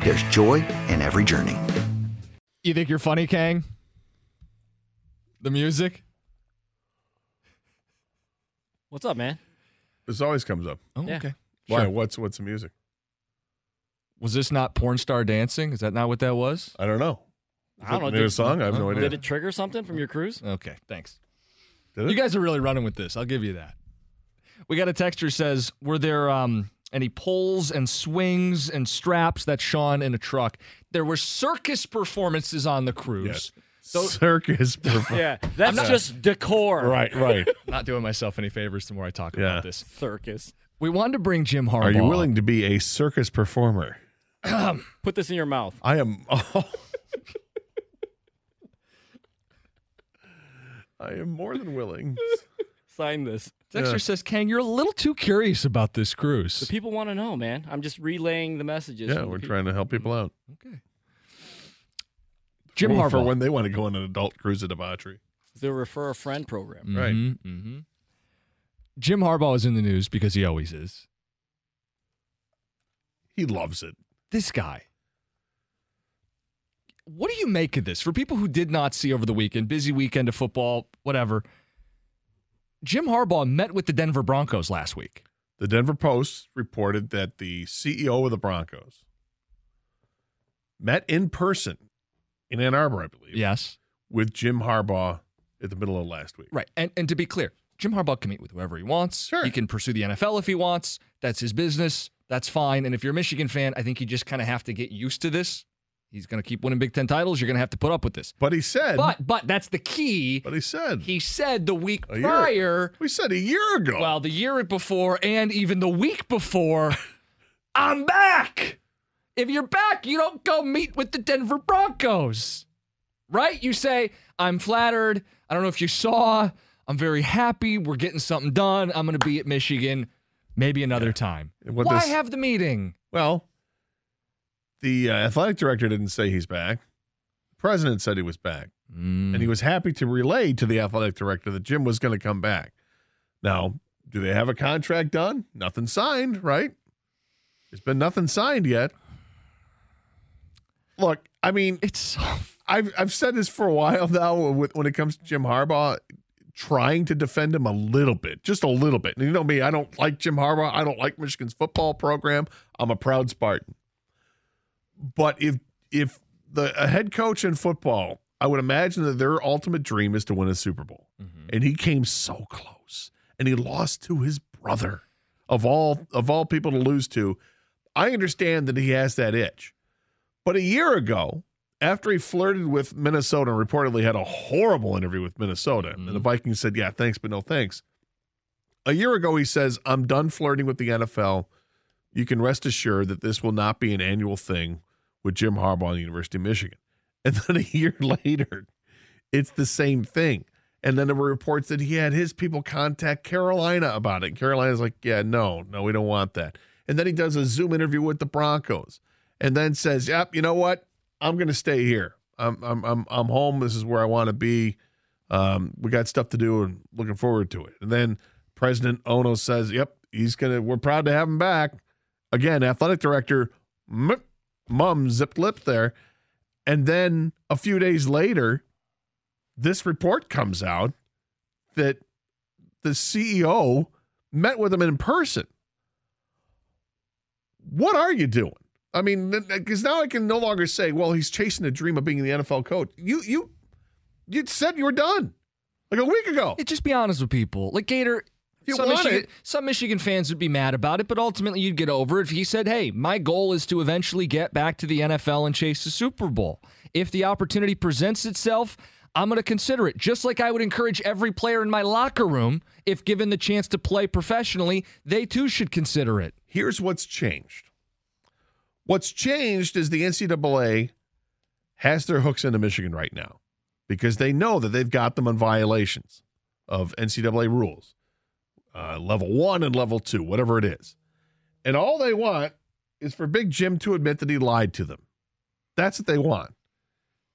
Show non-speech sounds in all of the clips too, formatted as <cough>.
there's joy in every journey. You think you're funny, Kang? The music? What's up, man? This always comes up. Oh, Yeah. okay. Why? Sure. What's what's the music? Was this not porn star dancing? Is that not what that was? I don't know. I don't know. There's a Did, song. I have no idea. did it trigger something from your cruise? Okay, thanks. Did it? You guys are really running with this. I'll give you that. We got a texter who says, "Were there um, any pulls and swings and straps that Sean in a truck? There were circus performances on the cruise. Circus. <laughs> perform- Yeah, that's just decor. right. Right. <laughs> Not doing myself any favors the more I talk Yeah. about this. Circus. We wanted to bring Jim Harbaugh. Are you willing to be a circus performer? <clears throat> Put this in your mouth. I am. <laughs> Oh. I am more than willing. Sign this. Texter Yeah. says, "Kang, you're a little too curious about this The cruise." people want to know, man. I'm just relaying the messages. Yeah, the we're people. trying to help people out. Okay. Jim Harbaugh for when they want to go on an adult cruise of debauchery. The refer a friend program. Right. hmm Jim Harbaugh is in the news because he always is. He loves it. This guy. What do you make of this? For people who did not see over the weekend, busy weekend of football, whatever. Jim Harbaugh met with the Denver Broncos last week. The Denver Post reported that the CEO of the Broncos met in person in Ann Arbor, I believe, Yes. with Jim Harbaugh at the middle of last week. Right. And and to be clear, Jim Harbaugh can meet with whoever he wants. Sure. He can pursue the NFL if he wants. That's his business. That's fine. And if you're a Michigan fan, I think you just kind of have to get used to this. He's going to keep winning Big Ten titles. You're going to have to put up with this. But he said, But but that's the key. but he said, He said the week year. prior, we said a year ago. well, the year before, and even the week before, <laughs> I'm back. If you're back, you don't go meet with the Denver Broncos, right? You say, I'm flattered. I don't know if you saw. I'm very happy. We're getting something done. I'm going to be at Michigan maybe another time. And what Why this- have the meeting? well, the uh, athletic director didn't say he's back. The president said he was back. Mm. and he was happy to relay to the athletic director that Jim was going to come back. Now, do they have a contract done? Nothing signed, right? There's been nothing signed yet. Look, I mean, It's I've I've said this for a while now. With, when it comes to Jim Harbaugh, trying to defend him a little bit, just a little bit. And you know me, I don't like Jim Harbaugh. I don't like Michigan's football program. I'm a proud Spartan. But if if the a head coach in football, I would imagine that their ultimate dream is to win a Super Bowl, mm-hmm. and he came so close, and he lost to his brother of all of all people to lose to. I understand that he has that itch, but a year ago, after he flirted with Minnesota and reportedly had a horrible interview with Minnesota, and the mm-hmm. Vikings said, "Yeah, thanks, but no thanks." A year ago, he says, "I'm done flirting with the NFL. You can rest assured that this will not be an annual thing with Jim Harbaugh and the University of Michigan." <laughs> And then a year <laughs> later, it's the same thing. And then there were reports that he had his people contact Carolina about it. Carolina's like, yeah, no, no, we don't want that. And then he does a Zoom interview with the Broncos and then says, yep, you know what? I'm going to stay here. I'm, I'm, I'm, I'm home. This is where I want to be. Um, we got stuff to do and looking forward to it. And then President Ono says, yep, he's going to, we're proud to have him back. Again, athletic director, m- mum zipped lip there. And then a few days later, this report comes out that the CEO met with him in person. What are you doing? I mean, because now I can no longer say, "Well, he's chasing the dream of being the NFL coach." You, you, You said you were done like a week ago. It, just be honest with people. Like Gator, you some want Michigan, it- some Michigan fans would be mad about it, but ultimately you'd get over it if he said, "Hey, my goal is to eventually get back to the NFL and chase the Super Bowl. If the opportunity presents itself." I'm going to consider it, just like I would encourage every player in my locker room, if given the chance to play professionally, they too should consider it. Here's what's changed. What's changed is the NCAA has their hooks into Michigan right now because they know that they've got them on violations of NCAA rules, uh, level one and level two, whatever it is. And all they want is for Big Jim to admit that he lied to them. That's what they want.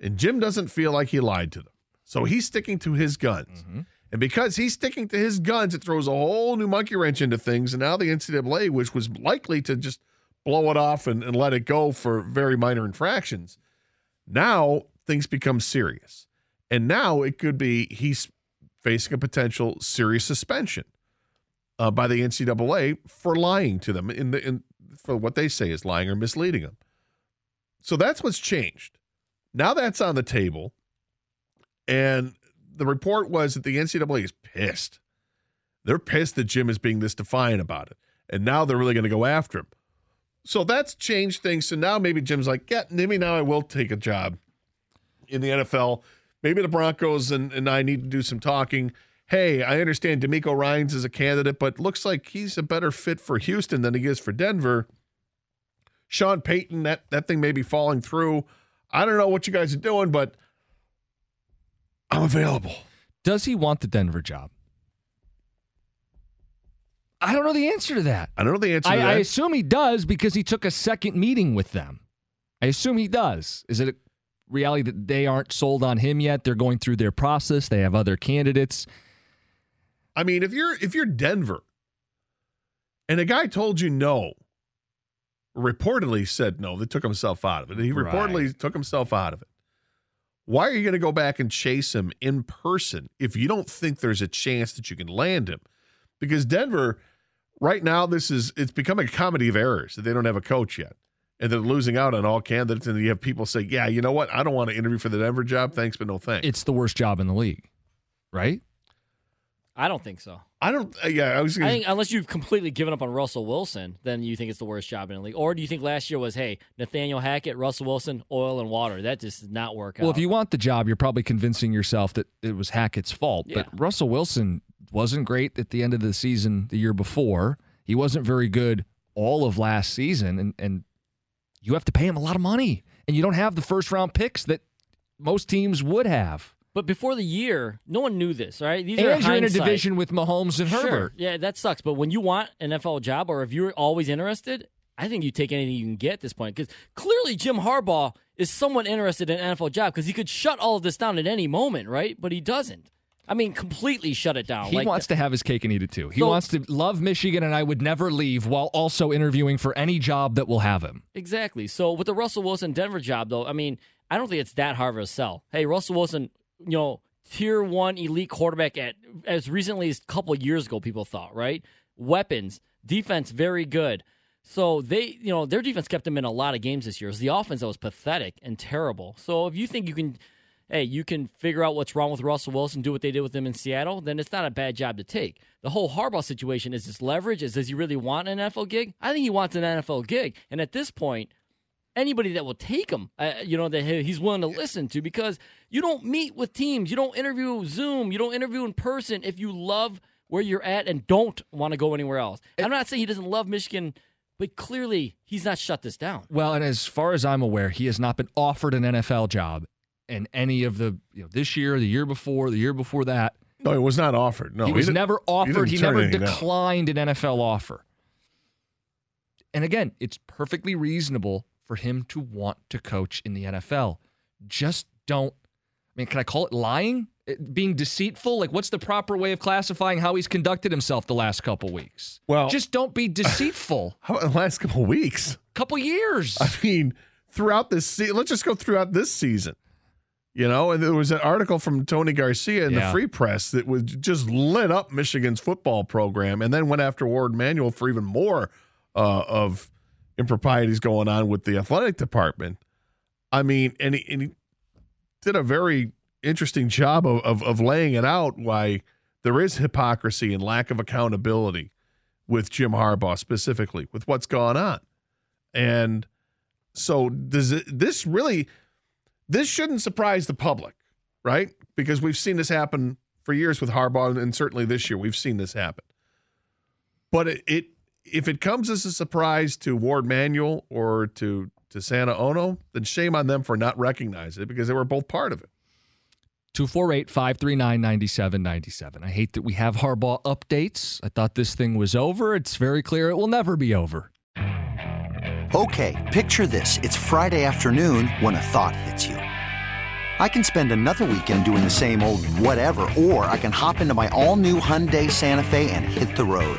And Jim doesn't feel like he lied to them. So he's sticking to his guns. And because he's sticking to his guns, it throws a whole new monkey wrench into things. And now the NCAA, which was likely to just blow it off and, and let it go for very minor infractions, now things become serious. And now it could be he's facing a potential serious suspension uh, by the NCAA for lying to them in the in for what they say is lying or misleading them. So that's what's changed. Now that's on the table, and the report was that the NCAA is pissed. They're pissed that Jim is being this defiant about it, and now they're really going to go after him. So that's changed things. So now maybe Jim's like, yeah, maybe now I will take a job in the NFL. Maybe the Broncos and, and I need to do some talking. Hey, I understand DeMeco Ryans is a candidate, but looks like he's a better fit for Houston than he is for Denver. Sean Payton, that, that thing may be falling through. I don't know what you guys are doing, but I'm available. Does he want the Denver job? I don't know the answer to that. I don't know the answer I, I assume he does because he took a second meeting with them. I assume he does. Is it a reality that they aren't sold on him yet? They're going through their process. They have other candidates. I mean, if you're if you're Denver and a guy told you no, reportedly said no, they took himself out of it. He reportedly Right. took himself out of it. Why are you going to go back and chase him in person if you don't think there's a chance that you can land him? Because Denver, right now, this is it's becoming a comedy of errors that they don't have a coach yet. And they're losing out on all candidates. And you have people say, Yeah, you know what? I don't want to interview for the Denver job. Thanks, but no thanks. It's the worst job in the league, right? I don't think so. I don't uh, yeah, I was gonna think unless you've completely given up on Russell Wilson, then you think it's the worst job in the league. Or do you think last year was, hey, Nathaniel Hackett, Russell Wilson, oil and water? That just did not work Well, out. if you want the job, you're probably convincing yourself that it was Hackett's fault. Yeah. But Russell Wilson wasn't great at the end of the season the year before. He wasn't very good all of last season, and and you have to pay him a lot of money, and you don't have the first round picks that most teams would have. But before the year, no one knew this, right? These are And you're in a division with Mahomes and Sure. Herbert. Yeah, that sucks. But when you want an NFL job, or if you're always interested, I think you take anything you can get at this point. Because clearly, Jim Harbaugh is somewhat interested in an NFL job because he could shut all of this down at any moment, right? But he doesn't. I mean, completely shut it down. He like wants to have his cake and eat it too. He So- wants to love Michigan, and I would never leave while also interviewing for any job that will have him. Exactly. So with the Russell Wilson Denver job, though, I mean, I don't think it's that hard of a sell. Hey, Russell Wilson, you know, tier one elite quarterback at as recently as a couple years ago, people thought, right? Weapons, defense, very good. So they, you know, their defense kept them in a lot of games this year. It was the offense that was pathetic and terrible. So if you think you can, hey, you can figure out what's wrong with Russell Wilson, do what they did with him in Seattle, then it's not a bad job to take. The whole Harbaugh situation is this leverage. Is does he really want an NFL gig? I think he wants an NFL gig. And at this point, anybody that will take him, uh, you know, that he's willing to listen to because you don't meet with teams, you don't interview Zoom, you don't interview in person if you love where you're at and don't want to go anywhere else. I'm not saying he doesn't love Michigan, but clearly he's not shut this down. Well, and as far as I'm aware, he has not been offered an NFL job in any of the you know this year, the year before, the year before that. No, it was not offered. No, he was didn't- never offered. didn't He, never anything down. declined an NFL offer. And again, it's perfectly reasonable for him to want to coach in the NFL. Just don't. I mean, can I call it lying? It- being deceitful? Like, what's the proper way of classifying how he's conducted himself the last couple weeks? Well- just don't be deceitful. <laughs> How about the last couple weeks? couple years. I mean, throughout this season, let's just go throughout this season. You know, and there was an article from Tony Garcia in Yeah. the Free Press that was just lit up Michigan's football program, and then went after Warde Manuel for even more uh, of improprieties going on with the athletic department. I mean, and he, and he did a very interesting job of, of of laying it out why there is hypocrisy and lack of accountability with Jim Harbaugh specifically with what's gone on. And so does it, this really this shouldn't surprise the public, right? Because we've seen this happen for years with Harbaugh and certainly this year we've seen this happen. But it, it if it comes as a surprise to Warde Manuel or to to Santa Ono, then shame on them for not recognizing it because they were both part of it. 248 539 9797. I hate that we have Harbaugh updates. I thought this thing was over. It's very clear it will never be over. Okay, picture this. It's Friday afternoon when a thought hits you. I can spend another weekend doing the same old whatever, or I can hop into my all new Hyundai Santa Fe and hit the road.